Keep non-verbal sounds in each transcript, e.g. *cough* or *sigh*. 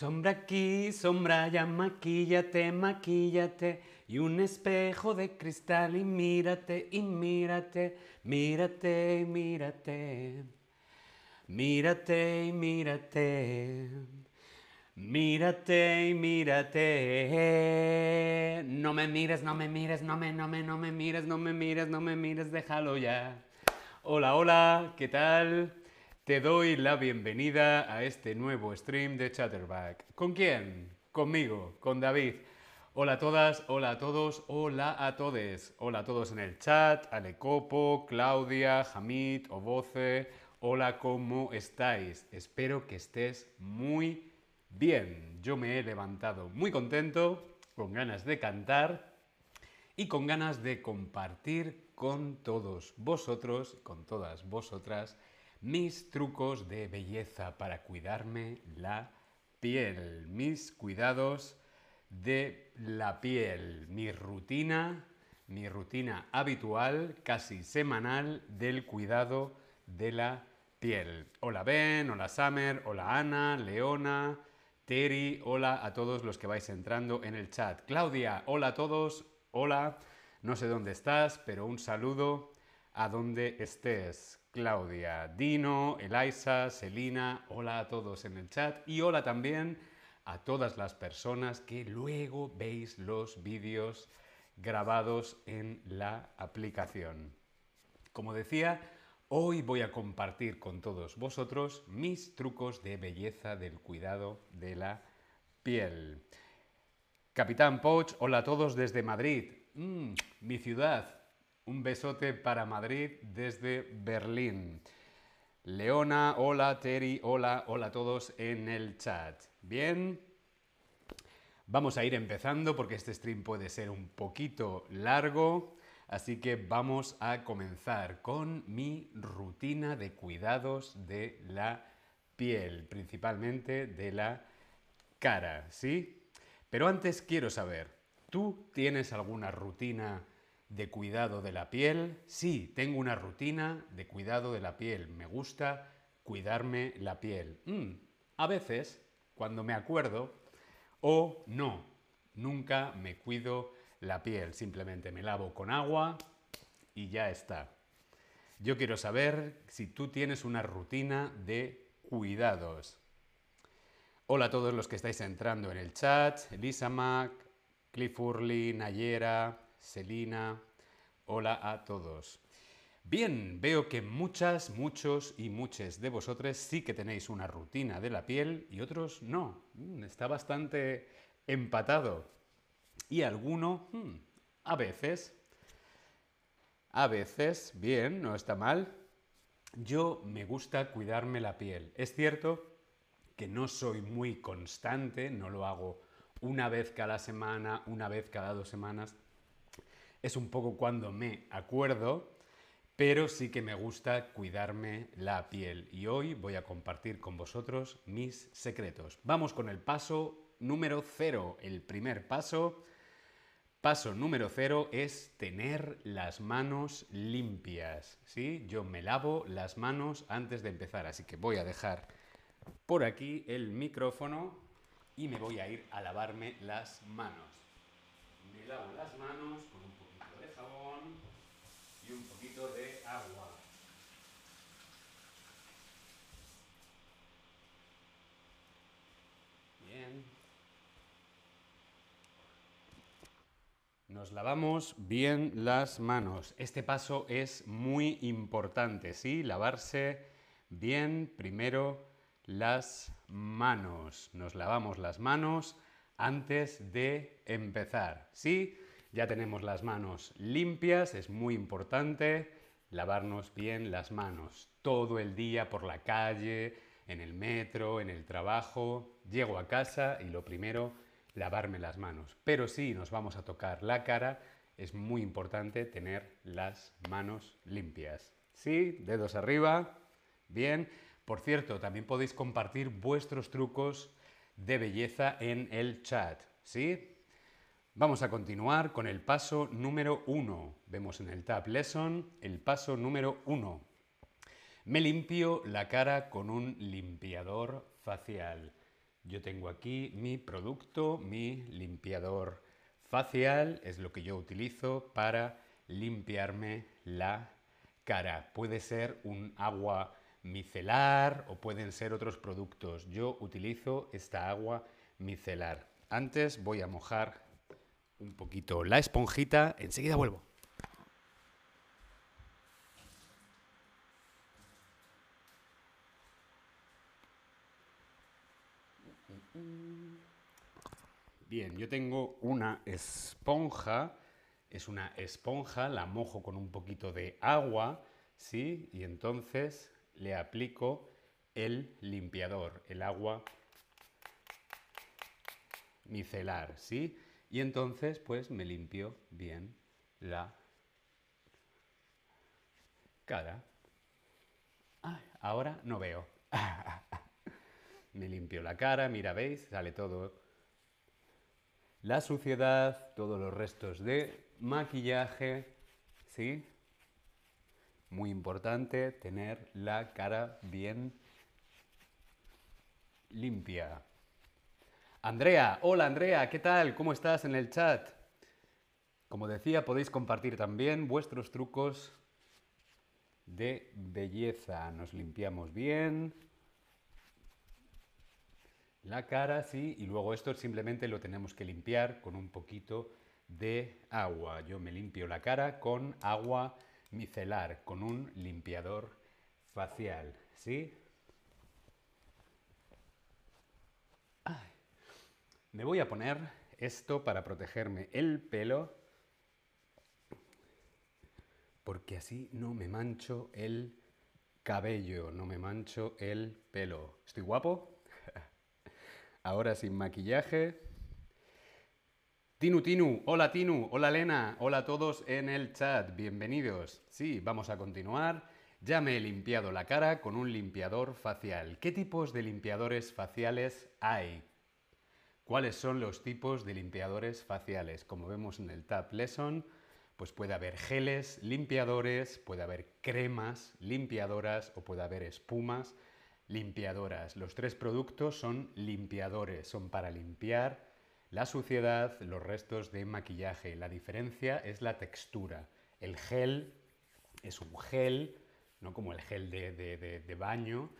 Sombra aquí, sombra allá, maquíllate, maquíllate. Y un espejo de cristal y mírate, y mírate, mírate, mírate. Mírate y mírate. Mírate y mírate. No me mires, no me mires, no me, no me, no me mires, no me mires, no me mires, déjalo ya. Hola, hola, ¿qué tal? Te doy la bienvenida a este nuevo stream de Chatterback. ¿Con quién? Conmigo, con David. Hola a todas, hola a todos, hola a todes. Hola a todos en el chat, Alecopo, Claudia, Hamid, Oboce. Hola, ¿cómo estáis? Espero que estés muy Bien, yo me he levantado muy contento, con ganas de cantar y con ganas de compartir con todos vosotros, con todas vosotras, mis trucos de belleza para cuidarme la piel, mis cuidados de la piel, mi rutina, mi rutina habitual, casi semanal, del cuidado de la piel. Hola Ben, hola Summer, hola Ana, Leona, Terry, hola a todos los que vais entrando en el chat. Claudia, hola a todos, hola, no sé dónde estás, pero un saludo a donde estés. Claudia, Dino, Elisa, Selina, hola a todos en el chat y hola también a todas las personas que luego veis los vídeos grabados en la aplicación. Como decía, Hoy voy a compartir con todos vosotros mis trucos de belleza del cuidado de la piel. Capitán Poch, hola a todos desde Madrid, mm, mi ciudad. Un besote para Madrid desde Berlín. Leona, hola, Terry, hola, hola a todos en el chat. Bien, vamos a ir empezando porque este stream puede ser un poquito largo. Así que vamos a comenzar con mi rutina de cuidados de la piel, principalmente de la cara, ¿sí? Pero antes quiero saber, ¿tú tienes alguna rutina de cuidado de la piel? Sí, tengo una rutina de cuidado de la piel. Me gusta cuidarme la piel. Mm, a veces, cuando me acuerdo, o no, nunca me cuido la piel. Simplemente me lavo con agua y ya está. Yo quiero saber si tú tienes una rutina de cuidados. Hola a todos los que estáis entrando en el chat. Elisa Mac, Cliff Urley, Nayera, Selina. Hola a todos. Bien, veo que muchas, muchos y muchos de vosotros sí que tenéis una rutina de la piel y otros no. Mm, está bastante empatado y alguno hmm, a veces, a veces, bien, no está mal. Yo me gusta cuidarme la piel. Es cierto que no soy muy constante, no lo hago una vez cada semana, una vez cada dos semanas. Es un poco cuando me acuerdo, pero sí que me gusta cuidarme la piel. Y hoy voy a compartir con vosotros mis secretos. Vamos con el paso número cero. El primer paso Paso número cero es tener las manos limpias. ¿sí? Yo me lavo las manos antes de empezar, así que voy a dejar por aquí el micrófono y me voy a ir a lavarme las manos. Me lavo las manos un poquito de jabón y un de agua. Bien. Nos lavamos bien las manos. Este paso es muy importante, ¿sí? Lavarse bien primero las manos. Nos lavamos las manos antes de empezar, ¿sí? Ya tenemos las manos limpias, es muy importante lavarnos bien las manos. Todo el día por la calle, en el metro, en el trabajo. Llego a casa y lo primero lavarme las manos. Pero si nos vamos a tocar la cara, es muy importante tener las manos limpias. ¿Sí? Dedos arriba. Bien. Por cierto, también podéis compartir vuestros trucos de belleza en el chat. ¿Sí? Vamos a continuar con el paso número uno. Vemos en el Tab Lesson el paso número uno. Me limpio la cara con un limpiador facial. Yo tengo aquí mi producto, mi limpiador facial, es lo que yo utilizo para limpiarme la cara. Puede ser un agua micelar o pueden ser otros productos. Yo utilizo esta agua micelar. Antes voy a mojar un poquito la esponjita, enseguida vuelvo. Bien, yo tengo una esponja, es una esponja, la mojo con un poquito de agua, ¿sí? Y entonces le aplico el limpiador, el agua micelar, ¿sí? Y entonces, pues me limpio bien la cara. ahora no veo. *laughs* me limpio la cara, mira, ¿veis? Sale todo la suciedad, todos los restos de maquillaje, ¿sí? Muy importante tener la cara bien limpia. Andrea, hola Andrea, ¿qué tal? ¿Cómo estás en el chat? Como decía, podéis compartir también vuestros trucos de belleza. Nos limpiamos bien, la cara, sí, y luego esto simplemente lo tenemos que limpiar con un poquito de agua. Yo me limpio la cara con agua micelar, con un limpiador facial, ¿sí? Me voy a poner esto para protegerme el pelo, porque así no me mancho el cabello, no me mancho el pelo. ¿Estoy guapo? *laughs* Ahora sin maquillaje. Tinu Tinu, hola Tinu, hola Lena, hola a todos en el chat, bienvenidos. Sí, vamos a continuar. Ya me he limpiado la cara con un limpiador facial. ¿Qué tipos de limpiadores faciales hay? ¿Cuáles son los tipos de limpiadores faciales? Como vemos en el Tab Lesson, pues puede haber geles limpiadores, puede haber cremas limpiadoras o puede haber espumas limpiadoras. Los tres productos son limpiadores, son para limpiar la suciedad, los restos de maquillaje. La diferencia es la textura. El gel es un gel, no como el gel de, baño.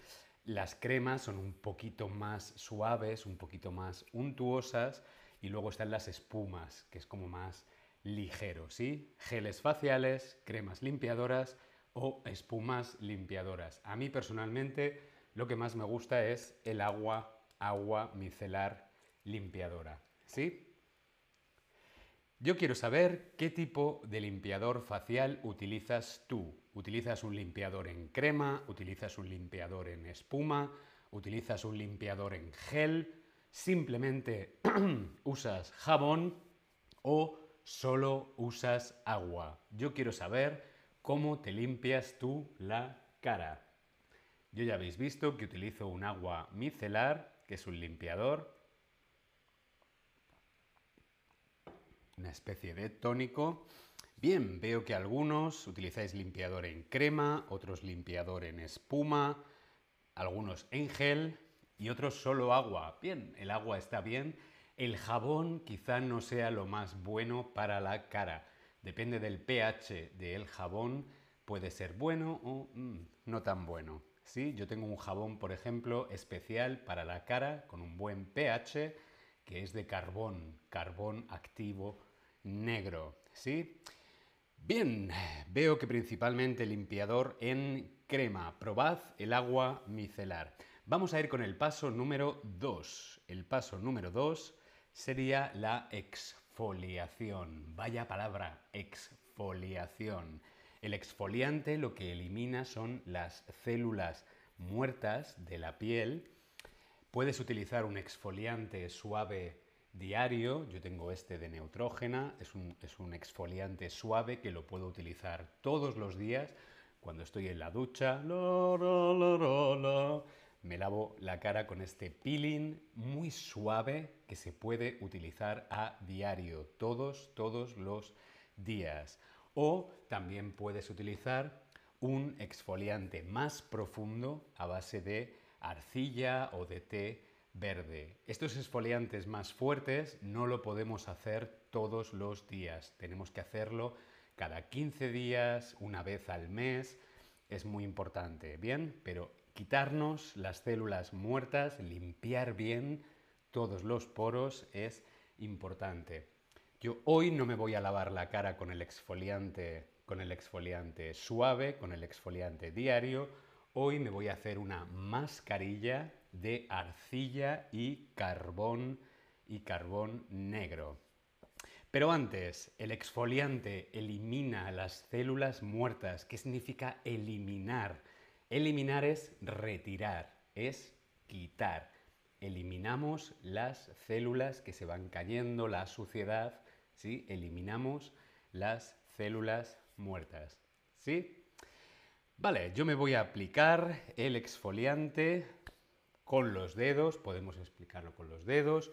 Las cremas son un poquito más suaves, un poquito más untuosas. Y luego están las espumas, que es como más ligero, ¿sí? Geles faciales, cremas limpiadoras o espumas limpiadoras. A mí personalmente lo que más me gusta es el agua, agua micelar limpiadora. ¿Sí? Yo quiero saber qué tipo de limpiador facial utilizas tú. ¿Utilizas un limpiador en crema? ¿Utilizas un limpiador en espuma? ¿Utilizas un limpiador en gel? ¿Simplemente *clears throat* usas jabón o solo usas agua? Yo quiero saber cómo te limpias tú la cara. Yo ya habéis visto que utilizo un agua micelar, que es un limpiador, una especie de tónico. Bien, veo que algunos utilizáis limpiador en crema, otros limpiador en espuma, algunos en gel y otros solo agua. Bien, el agua está bien. El jabón quizá no sea lo más bueno para la cara. Depende del pH del jabón, puede ser bueno o mm, no tan bueno. ¿sí? Yo tengo un jabón, por ejemplo, especial para la cara con un buen pH que es de carbón, carbón activo negro, ¿sí? Bien, veo que principalmente limpiador en crema. Probad el agua micelar. Vamos a ir con el paso número 2. El paso número 2 sería la exfoliación. Vaya palabra, exfoliación. El exfoliante lo que elimina son las células muertas de la piel. Puedes utilizar un exfoliante suave diario. Yo tengo este de Neutrógena. Es un, es un exfoliante suave que lo puedo utilizar todos los días cuando estoy en la ducha. me lavo la cara con este peeling muy suave que se puede utilizar a diario, todos, todos los días. O también puedes utilizar un exfoliante más profundo a base de arcilla o de té verde. Estos exfoliantes más fuertes no lo podemos hacer todos los días. Tenemos que hacerlo cada 15 días, una vez al mes. Es muy importante, ¿bien? Pero quitarnos las células muertas, limpiar bien todos los poros es importante. Yo hoy no me voy a lavar la cara con el exfoliante, con el exfoliante suave, con el exfoliante diario. Hoy me voy a hacer una mascarilla de arcilla y carbón y carbón negro. Pero antes, el exfoliante elimina las células muertas. ¿Qué significa eliminar? Eliminar es retirar, es quitar. Eliminamos las células que se van cayendo, la suciedad, ¿sí? Eliminamos las células muertas, ¿sí? Vale, yo me voy a aplicar el exfoliante con los dedos, podemos explicarlo con los dedos,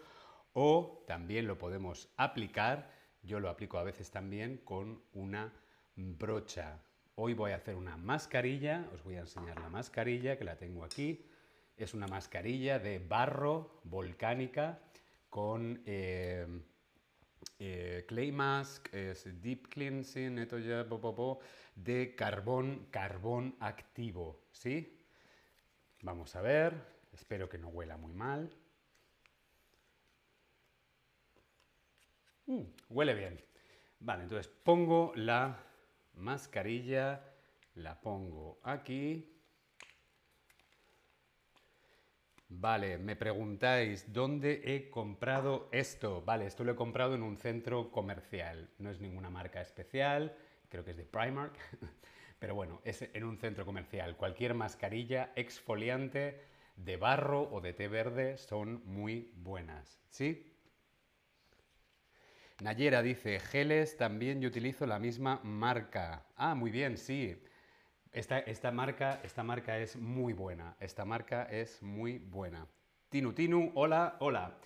o también lo podemos aplicar, yo lo aplico a veces también con una brocha. Hoy voy a hacer una mascarilla, os voy a enseñar la mascarilla que la tengo aquí. Es una mascarilla de barro volcánica con eh, eh, clay mask, es deep cleansing, esto ya, de carbón, carbón activo, ¿sí? Vamos a ver. Espero que no huela muy mal. Mm, huele bien. Vale, entonces pongo la mascarilla, la pongo aquí. Vale, me preguntáis, ¿dónde he comprado esto? Vale, esto lo he comprado en un centro comercial. No es ninguna marca especial, creo que es de Primark. *laughs* Pero bueno, es en un centro comercial. Cualquier mascarilla exfoliante de barro o de té verde son muy buenas, ¿sí? Nayera dice, geles también yo utilizo la misma marca. Ah, muy bien, sí. Esta, esta, marca, esta marca es muy buena. Esta marca es muy buena. Tinu Tinu, hola, hola.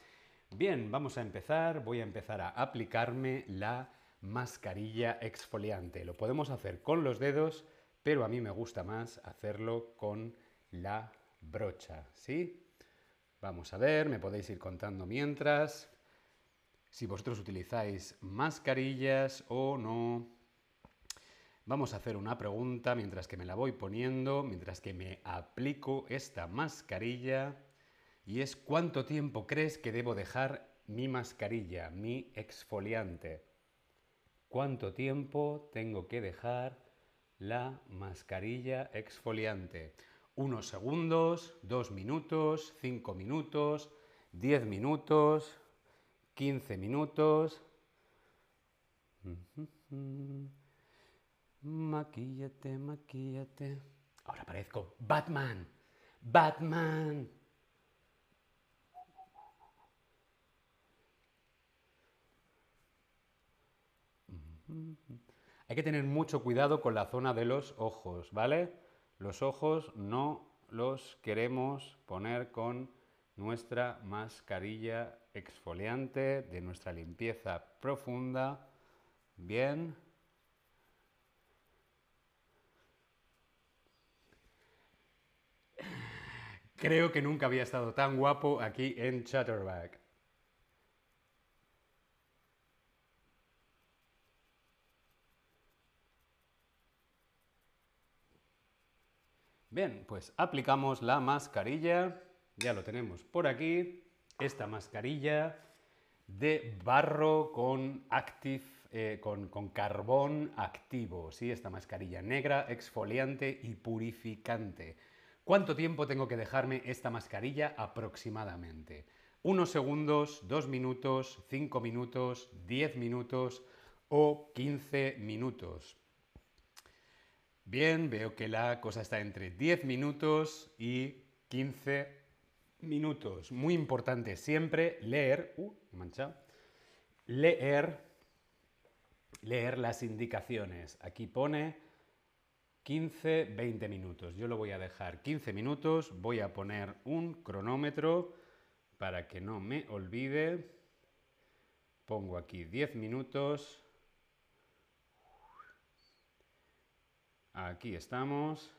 Bien, vamos a empezar. Voy a empezar a aplicarme la mascarilla exfoliante. Lo podemos hacer con los dedos, pero a mí me gusta más hacerlo con la brocha, ¿sí? Vamos a ver, me podéis ir contando mientras si vosotros utilizáis mascarillas o no. Vamos a hacer una pregunta mientras que me la voy poniendo, mientras que me aplico esta mascarilla. Y es ¿cuánto tiempo crees que debo dejar mi mascarilla, mi exfoliante? ¿Cuánto tiempo tengo que dejar la mascarilla exfoliante? Unos segundos, dos minutos, cinco minutos, diez minutos, quince minutos. Maquíllate, maquíllate. Ahora parezco Batman. Batman. Hay que tener mucho cuidado con la zona de los ojos, ¿vale? Los ojos no los queremos poner con nuestra mascarilla exfoliante de nuestra limpieza profunda. Bien. Creo que nunca había estado tan guapo aquí en Chatterback. Bien, pues aplicamos la mascarilla, ya lo tenemos por aquí, esta mascarilla de barro eh, con, con, carbón activo, ¿sí? esta mascarilla negra, exfoliante y purificante. ¿Cuánto tiempo tengo que dejarme esta mascarilla aproximadamente? ¿Unos segundos, dos minutos, cinco minutos, diez minutos o quince minutos? Bien, veo que la cosa está entre 10 minutos y 15 minutos. Muy importante siempre leer, uh, leer, leer las indicaciones. Aquí pone 15, 20 minutos. Yo lo voy a dejar 15 minutos. Voy a poner un cronómetro para que no me olvide. Pongo aquí 10 minutos. Aquí estamos.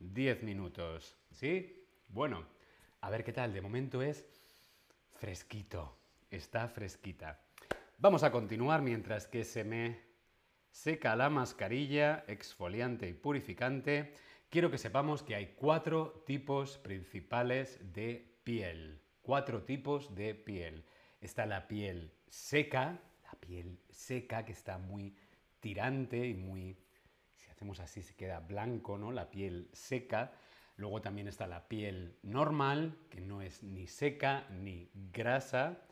10 minutos. ¿Sí? Bueno, A ver qué tal, de momento es fresquito, está fresquita. Vamos a continuar mientras que se me seca la mascarilla, exfoliante y purificante. Quiero que sepamos que hay cuatro tipos principales de piel. Cuatro tipos de piel. Está la piel seca, la piel seca que está muy tirante y muy, hacemos así se queda blanco, ¿no? La piel seca. Luego también está la piel normal, que no es ni seca ni grasa.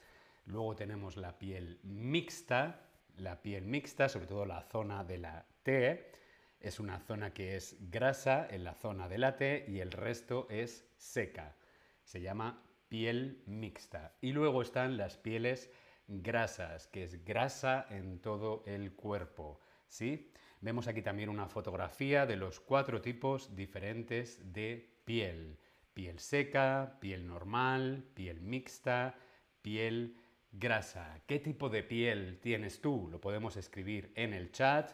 Luego tenemos la piel mixta. La piel mixta, sobre todo la zona de la T, es una zona que es grasa en la zona de la T y el resto es seca. Se llama piel mixta. Y luego están las pieles grasas, que es grasa en todo el cuerpo. ¿sí? Vemos aquí también una fotografía de los cuatro tipos diferentes de piel. Piel seca, piel normal, piel mixta, piel grasa. ¿Qué tipo de piel tienes tú? Lo podemos escribir en el chat.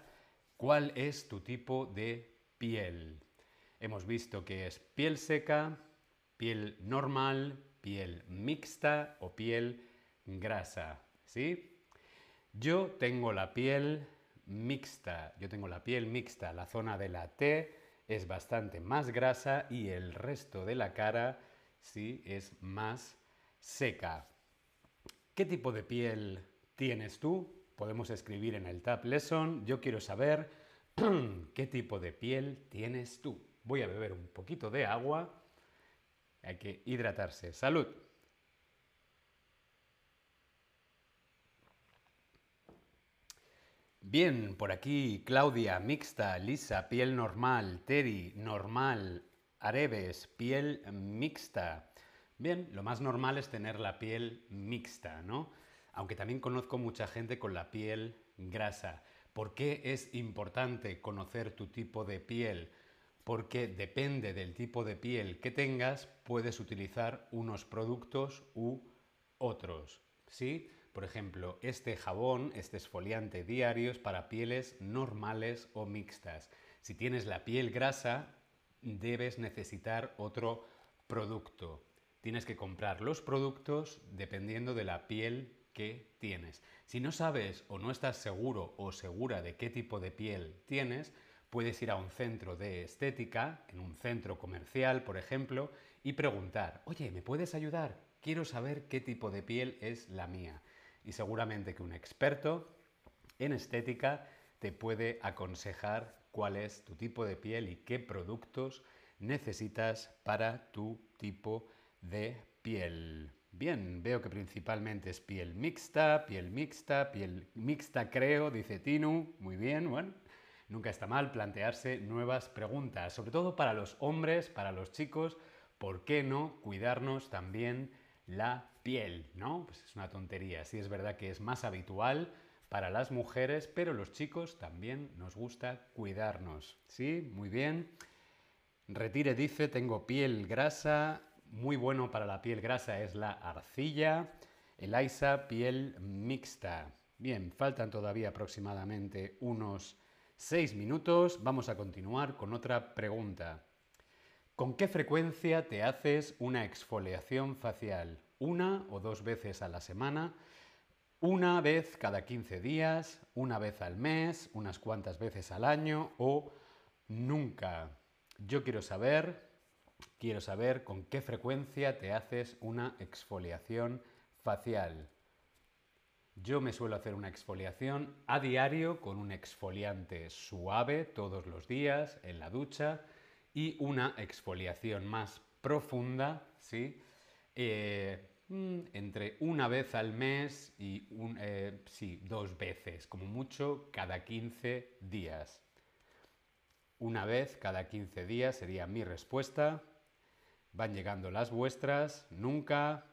¿Cuál es tu tipo de piel? Hemos visto que es piel seca, piel normal, piel mixta o piel grasa. ¿Sí? Yo tengo la piel mixta. Yo tengo la piel mixta. La zona de la T es bastante más grasa y el resto de la cara sí es más seca. ¿Qué tipo de piel tienes tú? Podemos escribir en el Tab Lesson. Yo quiero saber *clears throat* qué tipo de piel tienes tú. Voy a beber un poquito de agua. Hay que hidratarse. Salud. Bien, por aquí Claudia, mixta, Lisa, piel normal, Teddy, normal, Areves, piel mixta. Bien, lo más normal es tener la piel mixta, ¿no? Aunque también conozco mucha gente con la piel grasa. ¿Por qué es importante conocer tu tipo de piel? Porque depende del tipo de piel que tengas, puedes utilizar unos productos u otros, ¿sí? Por ejemplo, este jabón, este esfoliante diario es para pieles normales o mixtas. Si tienes la piel grasa, debes necesitar otro producto tienes que comprar los productos dependiendo de la piel que tienes. Si no sabes o no estás seguro o segura de qué tipo de piel tienes, puedes ir a un centro de estética, en un centro comercial, por ejemplo, y preguntar, oye, ¿me puedes ayudar? Quiero saber qué tipo de piel es la mía. Y seguramente que un experto en estética te puede aconsejar cuál es tu tipo de piel y qué productos necesitas para tu tipo de piel. Bien, veo que principalmente es piel mixta, piel mixta, piel mixta creo, dice Tinu. Muy bien, bueno. Nunca está mal plantearse nuevas preguntas, sobre todo para los hombres, para los chicos, ¿por qué no cuidarnos también la piel? ¿No? Pues es una tontería. Sí es verdad que es más habitual para las mujeres, pero los chicos también nos gusta cuidarnos. ¿Sí? Muy bien. Retire dice, tengo piel grasa, muy bueno para la piel grasa es la arcilla, el AISA piel mixta. Bien, faltan todavía aproximadamente unos 6 minutos. Vamos a continuar con otra pregunta. ¿Con qué frecuencia te haces una exfoliación facial? ¿Una o dos veces a la semana? ¿Una vez cada 15 días? ¿Una vez al mes? ¿Unas cuantas veces al año? ¿O nunca? Yo quiero saber Quiero saber con qué frecuencia te haces una exfoliación facial. Yo me suelo hacer una exfoliación a diario con un exfoliante suave todos los días en la ducha y una exfoliación más profunda, ¿sí? Eh, mm, entre una vez al mes y eh, dos veces, como mucho cada 15 días. Una vez cada 15 días sería mi respuesta. Van llegando las vuestras, nunca,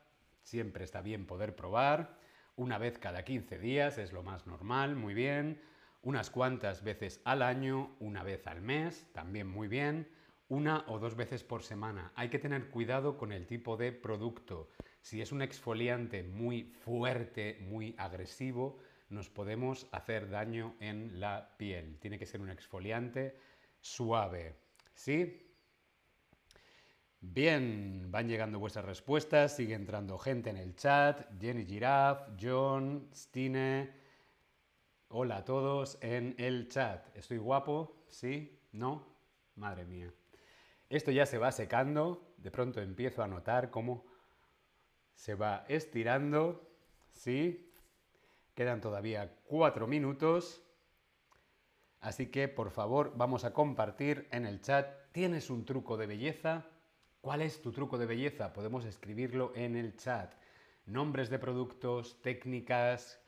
siempre está bien poder probar. Una vez cada 15 días es lo más normal, muy bien. Unas cuantas veces al año, una vez al mes, también muy bien. Una o dos veces por semana. Hay que tener cuidado con el tipo de producto. Si es un exfoliante muy fuerte, muy agresivo, nos podemos hacer daño en la piel. Tiene que ser un exfoliante suave. ¿Sí? Bien, van llegando vuestras respuestas, sigue entrando gente en el chat, Jenny Giraffe, John, Stine. Hola a todos en el chat. ¿Estoy guapo? ¿Sí? ¿No? Madre mía. Esto ya se va secando, de pronto empiezo a notar cómo se va estirando, ¿sí? Quedan todavía cuatro minutos, así que por favor vamos a compartir en el chat. ¿Tienes un truco de belleza? ¿Cuál es tu truco de belleza? Podemos escribirlo en el chat. Nombres de productos, técnicas,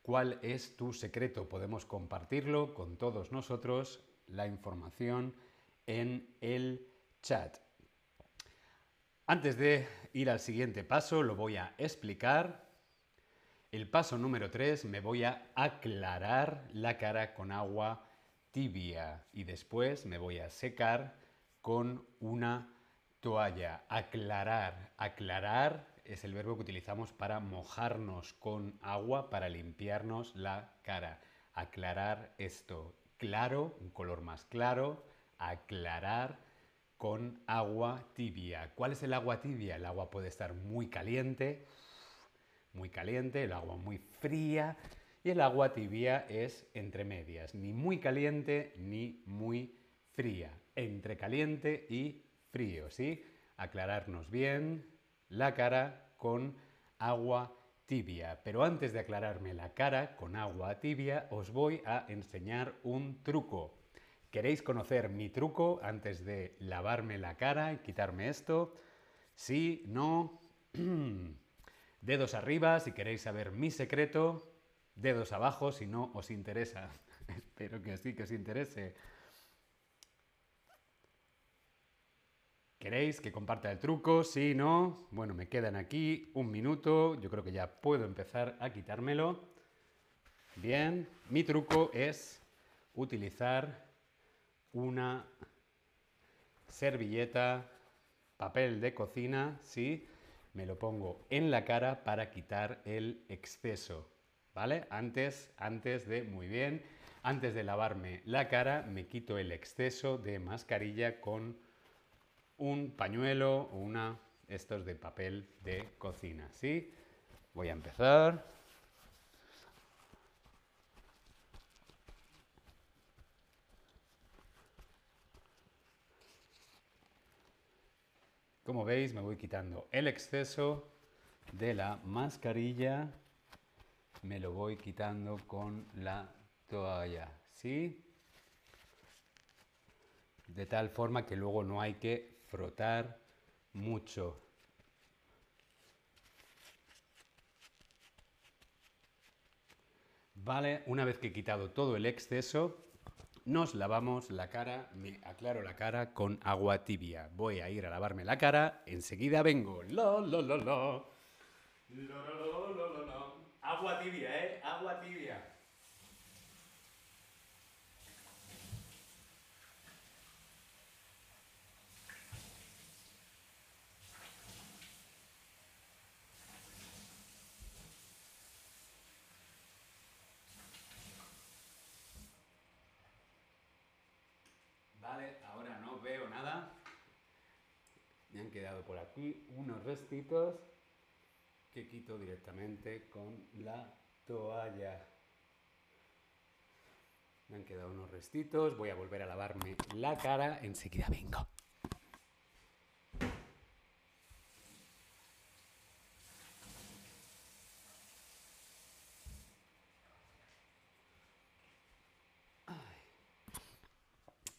¿cuál es tu secreto? Podemos compartirlo con todos nosotros, la información en el chat. Antes de ir al siguiente paso, lo voy a explicar. El paso número 3, me voy a aclarar la cara con agua tibia y después me voy a secar con una toalla. Aclarar. Aclarar es el verbo que utilizamos para mojarnos con agua para limpiarnos la cara. Aclarar esto. Claro, un color más claro. Aclarar con agua tibia. ¿Cuál es el agua tibia? El agua puede estar muy caliente, muy caliente, el agua muy fría y el agua tibia es entre medias, ni muy caliente ni muy fría, entre caliente y frío, ¿sí? Aclararnos bien la cara con agua tibia. Pero antes de aclararme la cara con agua tibia, os voy a enseñar un truco. ¿Queréis conocer mi truco antes de lavarme la cara y quitarme esto? Sí, no. *clears throat* Dedos arriba si queréis saber mi secreto. Dedos abajo si no os interesa. *laughs* Espero que sí que os interese. ¿Queréis que comparta el truco? Sí, no. Bueno, me quedan aquí un minuto. Yo creo que ya puedo empezar a quitármelo. Bien, mi truco es utilizar una servilleta, papel de cocina, ¿sí? Me lo pongo en la cara para quitar el exceso, ¿vale? Antes, antes de, muy bien, antes de lavarme la cara, me quito el exceso de mascarilla con un pañuelo o una, estos de papel de cocina, ¿sí? Voy a empezar. Como veis, me voy quitando el exceso de la mascarilla, me lo voy quitando con la toalla, ¿sí? De tal forma que luego no hay que frotar mucho. Vale, una vez que he quitado todo el exceso, nos lavamos la cara, me aclaro la cara con agua tibia. Voy a ir a lavarme la cara, enseguida vengo. Lo, lo, lo, lo. Agua tibia, ¿eh? Agua tibia. quedado por aquí unos restitos que quito directamente con la toalla. Me han quedado unos restitos, voy a volver a lavarme la cara, enseguida vengo.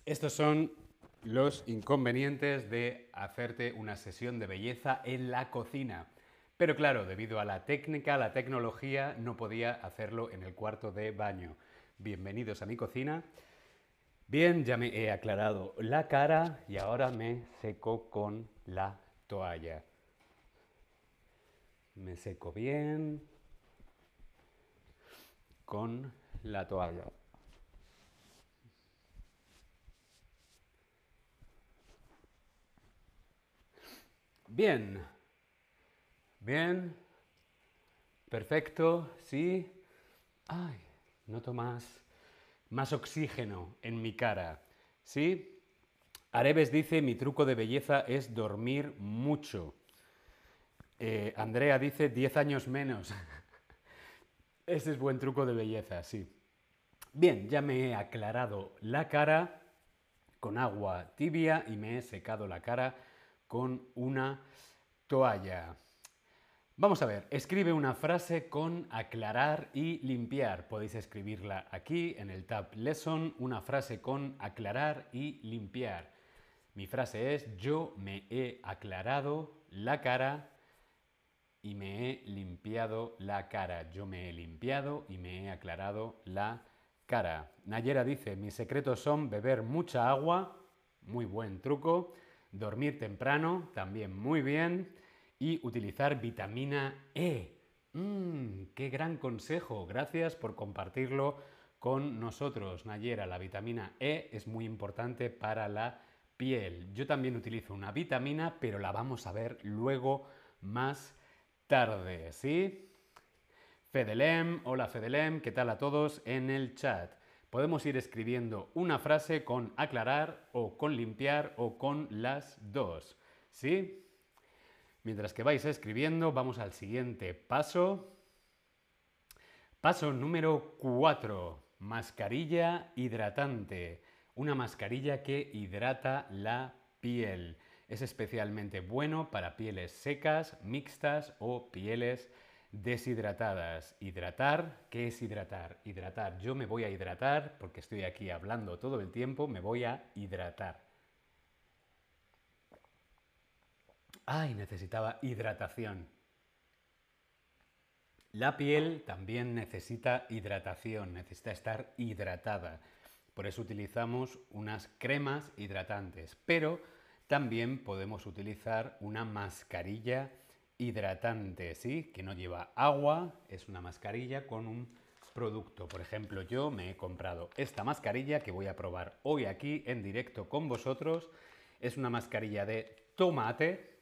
Estos son los inconvenientes de hacerte una sesión de belleza en la cocina. Pero claro, debido a la técnica, la tecnología, no podía hacerlo en el cuarto de baño. Bienvenidos a mi cocina. Bien, ya me he aclarado la cara y ahora me seco con la toalla. Me seco bien con la toalla. Bien. Bien. Perfecto. Sí. Ay, noto más, más oxígeno en mi cara. ¿Sí? Areves dice, mi truco de belleza es dormir mucho. Eh, Andrea dice, 10 años menos. *laughs* Ese es buen truco de belleza, sí. Bien, ya me he aclarado la cara con agua tibia y me he secado la cara con una toalla. Vamos a ver, escribe una frase con aclarar y limpiar. Podéis escribirla aquí en el tab Lesson, una frase con aclarar y limpiar. Mi frase es yo me he aclarado la cara y me he limpiado la cara. Yo me he limpiado y me he aclarado la cara. Nayera dice, mis secretos son beber mucha agua, muy buen truco, dormir temprano, también muy bien y utilizar vitamina E. Mmm, qué gran consejo. Gracias por compartirlo con nosotros, Nayera. La vitamina E es muy importante para la piel. Yo también utilizo una vitamina, pero la vamos a ver luego más tarde, ¿sí? Fedelem, hola Fedelem, ¿qué tal a todos en el chat? Podemos ir escribiendo una frase con aclarar o con limpiar o con las dos, ¿sí? Mientras que vais escribiendo, vamos al siguiente paso. Paso número 4. Mascarilla hidratante. Una mascarilla que hidrata la piel. Es especialmente bueno para pieles secas, mixtas o pieles deshidratadas. Hidratar, ¿qué es hidratar? Hidratar. Yo me voy a hidratar porque estoy aquí hablando todo el tiempo, me voy a hidratar. Ay, necesitaba hidratación. La piel también necesita hidratación, necesita estar hidratada. Por eso utilizamos unas cremas hidratantes, pero también podemos utilizar una mascarilla hidratante, ¿sí? Que no lleva agua, es una mascarilla con un producto. Por ejemplo, yo me he comprado esta mascarilla que voy a probar hoy aquí en directo con vosotros. Es una mascarilla de tomate,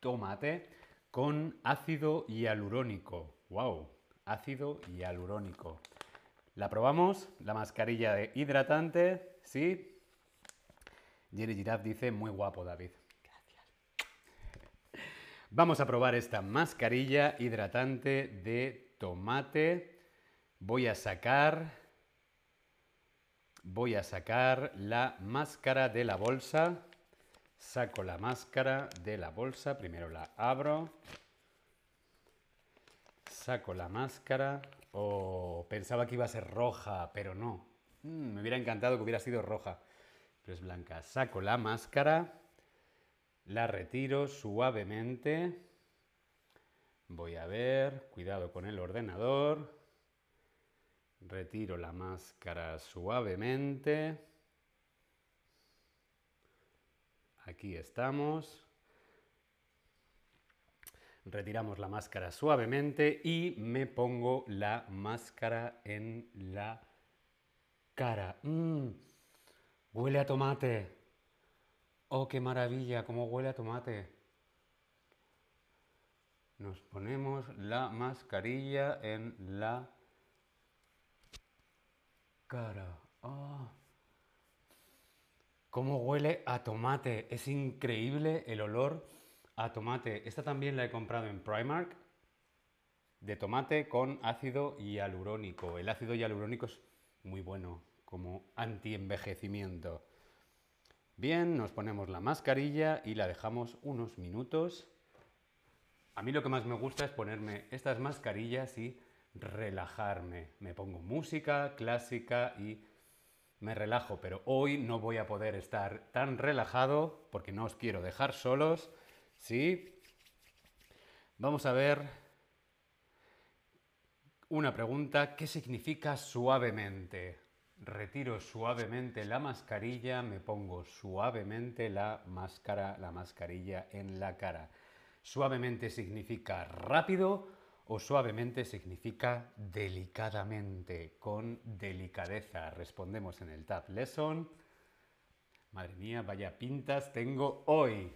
tomate con ácido hialurónico. ¡Wow! Ácido hialurónico. La probamos, la mascarilla de hidratante, ¿sí? Jerry Giraffe dice, muy guapo David. Vamos a probar esta mascarilla hidratante de tomate. Voy a sacar, voy a sacar la máscara de la bolsa. Saco la máscara de la bolsa, primero la abro. Saco la máscara. Oh, pensaba que iba a ser roja, pero no. Mm, me hubiera encantado que hubiera sido roja, pero es blanca. Saco la máscara, la retiro suavemente. Voy a ver, cuidado con el ordenador. Retiro la máscara suavemente. Aquí estamos. Retiramos la máscara suavemente y me pongo la máscara en la cara. Mm, huele a tomate. Oh, qué maravilla, cómo huele a tomate. Nos ponemos la mascarilla en la cara. Oh. ¿Cómo huele a tomate? Es increíble el olor a tomate. Esta también la he comprado en Primark. De tomate con ácido hialurónico. El ácido hialurónico es muy bueno como anti-envejecimiento. Bien, nos ponemos la mascarilla y la dejamos unos minutos. A mí lo que más me gusta es ponerme estas mascarillas y relajarme. Me pongo música clásica y me relajo, pero hoy no voy a poder estar tan relajado porque no os quiero dejar solos. ¿Sí? Vamos a ver una pregunta. ¿Qué significa suavemente? Retiro suavemente la mascarilla, me pongo suavemente la máscara, la mascarilla en la cara. Suavemente significa rápido o suavemente significa delicadamente, con delicadeza. Respondemos en el Tab Lesson. Madre mía, vaya pintas tengo hoy.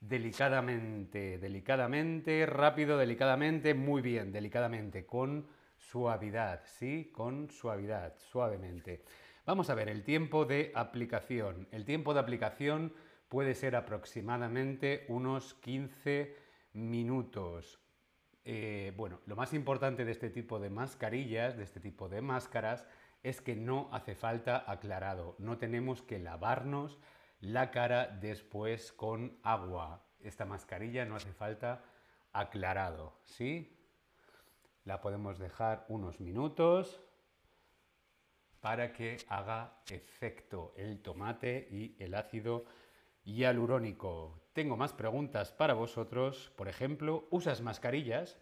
Delicadamente, delicadamente, rápido, delicadamente, muy bien, delicadamente, con suavidad, ¿sí? Con suavidad, suavemente. Vamos a ver el tiempo de aplicación. El tiempo de aplicación puede ser aproximadamente unos 15 minutos. Eh, bueno, lo más importante de este tipo de mascarillas, de este tipo de máscaras, es que no hace falta aclarado. No tenemos que lavarnos la cara después con agua. Esta mascarilla no hace falta aclarado, ¿sí? La podemos dejar unos minutos para que haga efecto el tomate y el ácido hialurónico. Tengo más preguntas para vosotros. Por ejemplo, ¿usas mascarillas?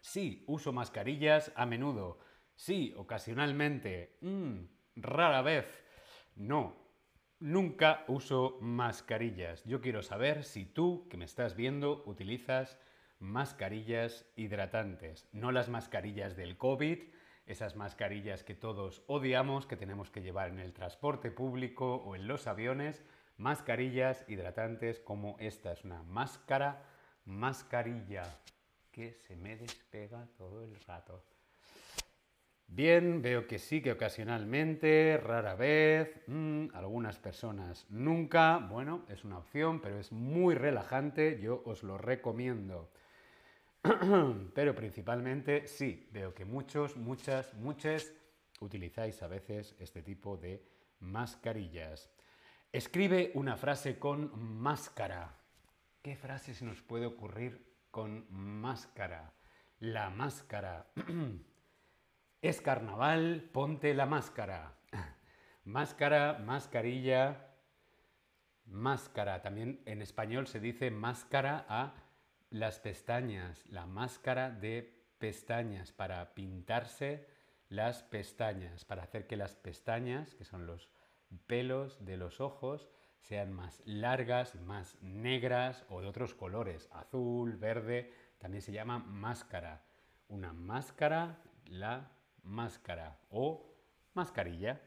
Sí, uso mascarillas a menudo. Sí, ocasionalmente. Mm, rara vez. No, nunca uso mascarillas. Yo quiero saber si tú, que me estás viendo, utilizas hidratantes. No las mascarillas del COVID, esas mascarillas que todos odiamos, que tenemos que llevar en el transporte público o en los aviones. Mascarillas hidratantes como esta. Es una máscara, mascarilla que se me despega todo el rato. Bien, veo que sí, que ocasionalmente, rara vez, mm, algunas personas nunca. Bueno, es una opción, pero es muy relajante, yo os lo recomiendo. *clears throat* pero principalmente sí, veo que muchos, muchas, muchas utilizáis a veces este tipo de mascarillas. Escribe una frase con máscara. ¿Qué frase se nos puede ocurrir con máscara? La máscara. *clears throat* Es carnaval, ponte la máscara. *laughs* Máscara, mascarilla, máscara. También en español se dice máscara a las pestañas, la máscara de pestañas para pintarse las pestañas, para hacer que las pestañas, que son los pelos de los ojos, sean más largas, más negras o de otros colores, azul, verde, también se llama máscara. Una máscara, la máscara o mascarilla.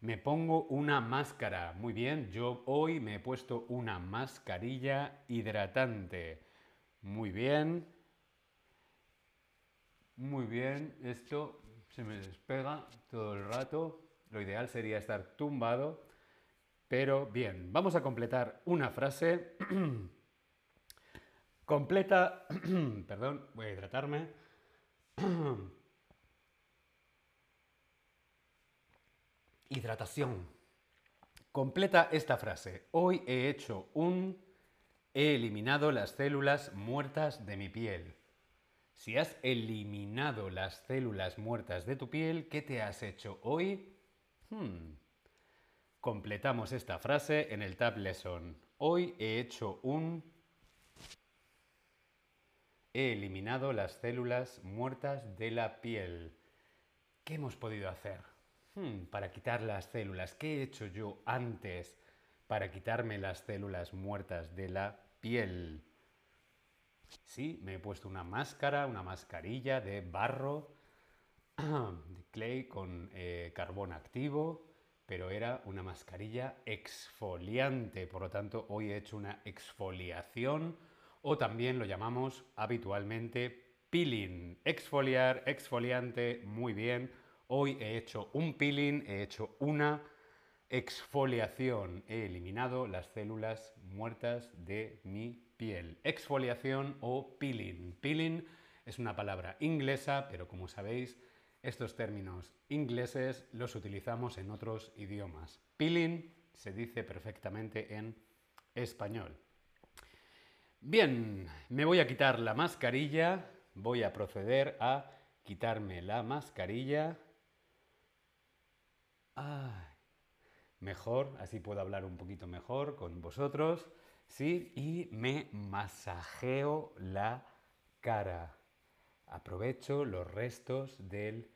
Me pongo una máscara. Muy bien, yo hoy me he puesto una mascarilla hidratante. Muy bien. Muy bien, esto se me despega todo el rato. Lo ideal sería estar tumbado. Pero bien, vamos a completar una frase. *clears throat* Completa, *clears throat* perdón, voy a hidratarme. *clears throat* Hidratación. Completa esta frase. Hoy he hecho un... He eliminado las células muertas de mi piel. Si has eliminado las células muertas de tu piel, ¿qué te has hecho hoy? Hmm. Completamos esta frase en el Tab Lesson. Hoy he hecho un... He eliminado las células muertas de la piel. ¿Qué hemos podido hacer? Hmm, para quitar las células. ¿Qué he hecho yo antes para quitarme las células muertas de la piel? Sí, me he puesto una máscara, una mascarilla de barro, *clears throat* de clay con eh, carbón activo, pero era una mascarilla exfoliante. Por lo tanto, hoy he hecho una exfoliación o también lo llamamos habitualmente peeling. Exfoliar, exfoliante, muy bien Hoy he hecho un peeling, he hecho una exfoliación. He eliminado las células muertas de mi piel. Exfoliación o peeling. Peeling es una palabra inglesa, pero como sabéis, estos términos ingleses los utilizamos en otros idiomas. Peeling se dice perfectamente en español. Bien, me voy a quitar la mascarilla, voy a proceder a quitarme la mascarilla mejor, así puedo hablar un poquito mejor con vosotros, ¿sí? Y me masajeo la cara. Aprovecho los restos del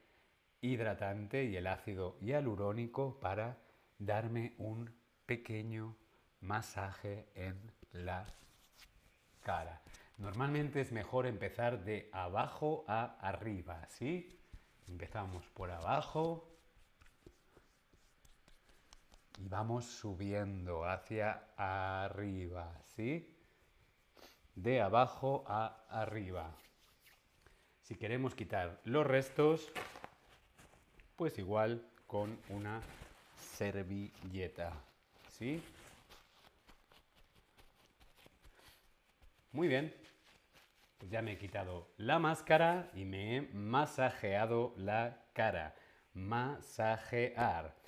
hidratante y el ácido hialurónico para darme un pequeño masaje en la cara. Normalmente es mejor empezar de abajo a arriba, ¿sí? Empezamos por abajo, y vamos subiendo hacia arriba, ¿sí? De abajo a arriba. Si queremos quitar los restos, pues igual con una servilleta. ¿Sí? Muy bien. Pues ya me he quitado la máscara y me he masajeado la cara. Masajear.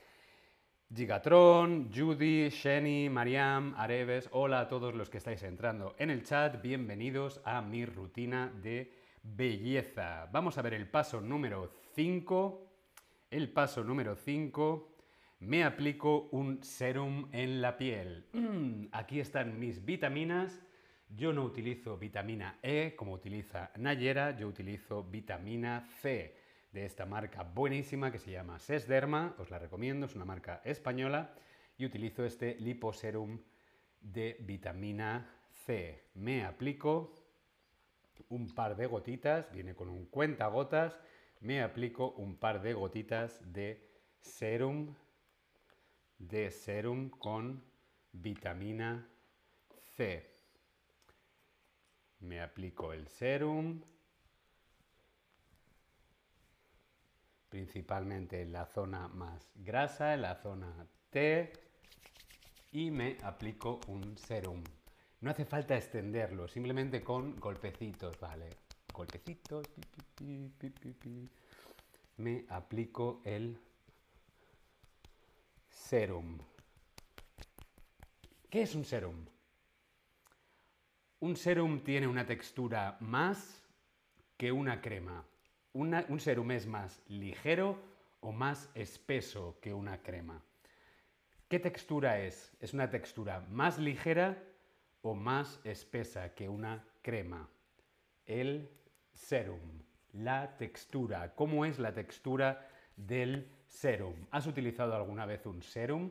Gigatron, Judy, Sheni, Mariam, Areves, hola a todos los que estáis entrando en el chat, bienvenidos a mi rutina de belleza. Vamos a ver el paso número 5. El paso número 5, me aplico un serum en la piel. *clears throat* Aquí están mis vitaminas. Yo no utilizo vitamina E como utiliza Nayera, yo utilizo vitamina C de esta marca buenísima que se llama Sesderma, os la recomiendo, es una marca española, y utilizo este liposerum de vitamina C. Me aplico un par de gotitas, viene con un cuenta gotas, me aplico un par de gotitas de serum, de serum con vitamina C. Me aplico el serum, principalmente en la zona más grasa, en la zona T, y me aplico un serum. No hace falta extenderlo, simplemente con golpecitos, ¿vale? Golpecitos, me aplico el serum. ¿Qué es un serum? Un serum tiene una textura más que una crema un serum es más ligero o más espeso que una crema. ¿Qué textura es? ¿Es una textura más ligera o más espesa que una crema? El serum, la textura. ¿Cómo es la textura del serum? ¿Has utilizado alguna vez un serum?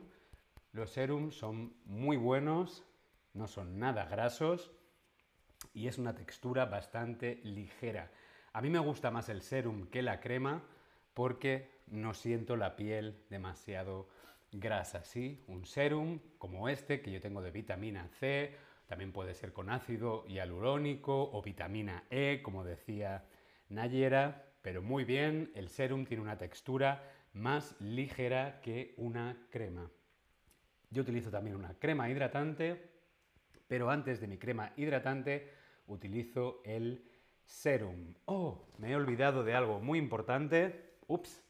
Los serums son muy buenos, no son nada grasos y es una textura bastante ligera. A mí me gusta más el serum que la crema porque no siento la piel demasiado grasa. Sí, un serum como este que yo tengo de vitamina C, también puede ser con ácido hialurónico o vitamina E, como decía Nayera, pero muy bien, el serum tiene una textura más ligera que una crema. Yo utilizo también una crema hidratante, pero antes de mi crema hidratante utilizo el serum. Oh, me he olvidado de algo muy importante. Ups.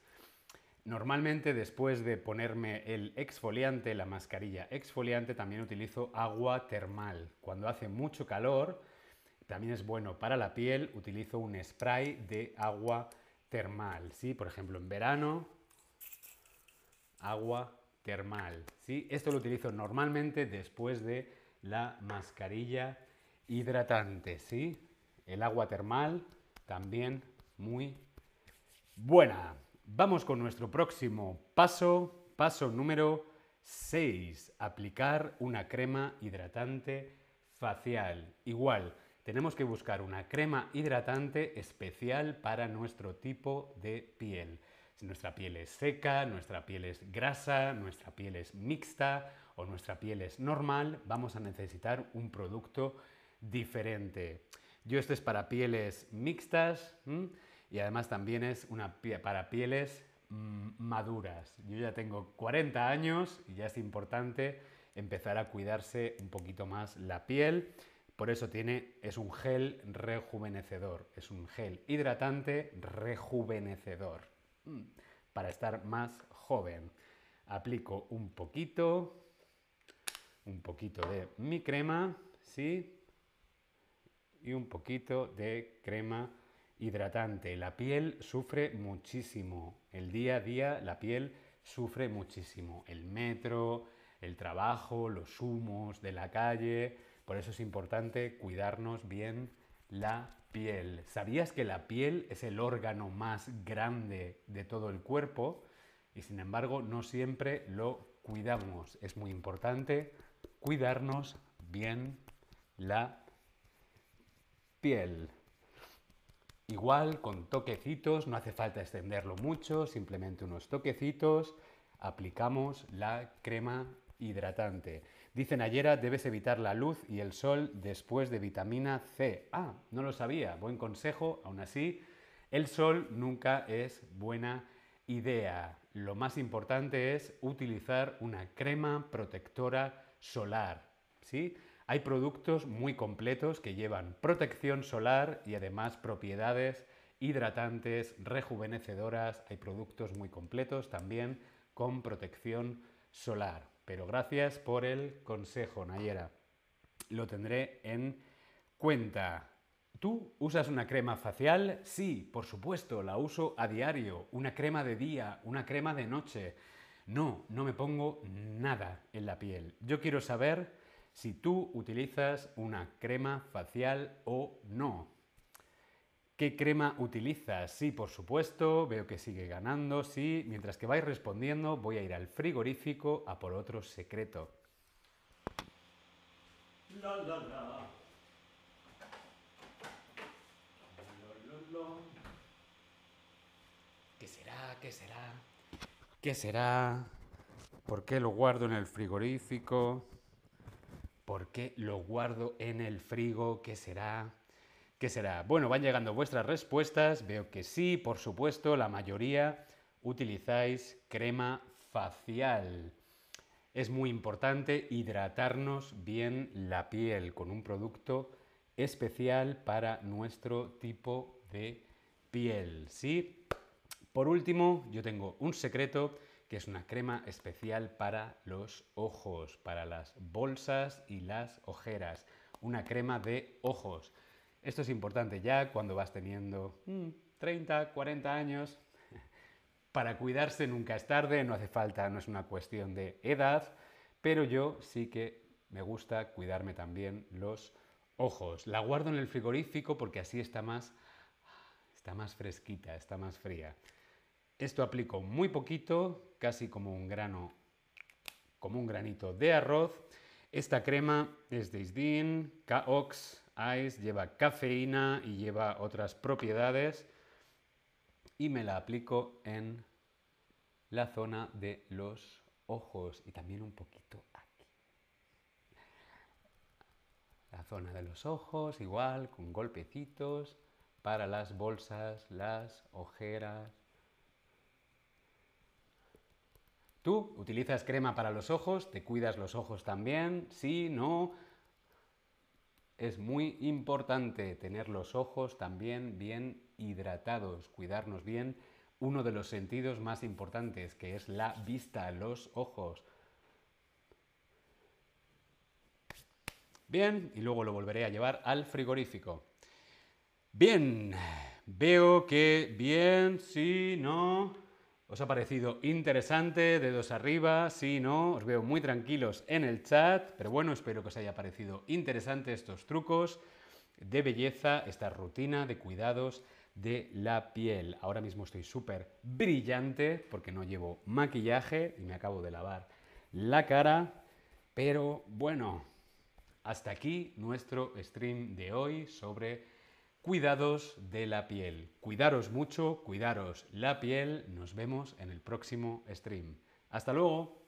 Normalmente después de ponerme el exfoliante, la mascarilla exfoliante, también utilizo agua termal. Cuando hace mucho calor, también es bueno para la piel, utilizo un spray de agua termal. ¿sí? Por ejemplo, en verano, agua termal. ¿sí? Esto lo utilizo normalmente después de la mascarilla hidratante. ¿sí? El agua termal también muy buena. Vamos con nuestro próximo paso, paso número 6, aplicar una crema hidratante facial. Igual, tenemos que buscar una crema hidratante especial para nuestro tipo de piel. Si nuestra piel es seca, nuestra piel es grasa, nuestra piel es mixta o nuestra piel es normal, vamos a necesitar un producto diferente. Yo este es para pieles mixtas y además también es una para pieles mm, maduras. Yo ya tengo 40 años y ya es importante empezar a cuidarse un poquito más la piel. Por eso tiene, es un gel rejuvenecedor, es un gel hidratante rejuvenecedor para estar más joven. Aplico un poquito, un poquito de mi crema, ¿sí? Y un poquito de crema hidratante. La piel sufre muchísimo. El día a día la piel sufre muchísimo. El metro, el trabajo, los humos de la calle. Por eso es importante cuidarnos bien la piel. ¿Sabías que la piel es el órgano más grande de todo el cuerpo? Y sin embargo no siempre lo cuidamos. Es muy importante cuidarnos bien la piel. Igual con toquecitos, no hace falta extenderlo mucho, simplemente unos toquecitos, aplicamos la crema hidratante. Dicen Nayera, debes evitar la luz y el sol después de vitamina C. Ah, no lo sabía, buen consejo, aún así, el sol nunca es buena idea. lo más importante es utilizar una crema protectora solar. ¿sí? Hay productos muy completos que llevan protección solar y además propiedades hidratantes, rejuvenecedoras. Hay productos muy completos también con protección solar. Pero gracias por el consejo, Nayera. Lo tendré en cuenta. ¿Tú usas una crema facial? Sí, por supuesto, la uso a diario. Una crema de día, una crema de noche. No, no me pongo nada en la piel. Yo quiero saber si tú utilizas una crema facial o no. ¿Qué crema utilizas? Sí, por supuesto, veo que sigue ganando, sí. Mientras que vais respondiendo, voy a ir al frigorífico a por otro secreto. La, la, la. ¿Qué será? ¿Qué será? ¿Qué será? ¿Por qué lo guardo en el frigorífico? ¿Por qué lo guardo en el frigo? ¿Qué será? ¿Qué será? Bueno, van llegando vuestras respuestas. Veo que sí, por supuesto, la mayoría utilizáis crema facial. Es muy importante hidratarnos bien la piel con un producto especial para nuestro tipo de piel. ¿sí? Por último, yo tengo un secreto que es una crema especial para los ojos, para las bolsas y las ojeras. Una crema de ojos. Esto es importante ya cuando vas teniendo 30, mm, 40 años. *laughs* Para cuidarse nunca es tarde, no hace falta, no es una cuestión de edad, pero yo sí que me gusta cuidarme también los ojos. La guardo en el frigorífico porque así está más, está más fresquita, está más fría. Esto aplico muy poquito, casi como un grano, como un granito de arroz. Esta crema es de Isdin, K-Ox, Ice, lleva cafeína y lleva otras propiedades y me la aplico en la zona de los ojos y también un poquito aquí. La zona de los ojos igual con golpecitos para las bolsas, las ojeras. ¿Tú utilizas crema para los ojos? ¿Te cuidas los ojos también? ¿Sí? ¿No? Es muy importante tener los ojos también bien hidratados, cuidarnos bien. Uno de los sentidos más importantes, que es la vista, los ojos. Bien, y luego lo volveré a llevar al frigorífico. Bien, veo que bien, sí, no. ¿Os ha parecido interesante? Dedos arriba, sí, no. Os veo muy tranquilos en el chat, pero bueno, espero que os haya parecido interesante estos trucos de belleza, esta rutina de cuidados de la piel. Ahora mismo estoy súper brillante porque no llevo maquillaje y me acabo de lavar la cara, pero bueno, hasta aquí nuestro stream de hoy sobre cuidados de la piel. Cuidaros mucho, cuidaros la piel. Nos vemos en el próximo stream. Hasta luego.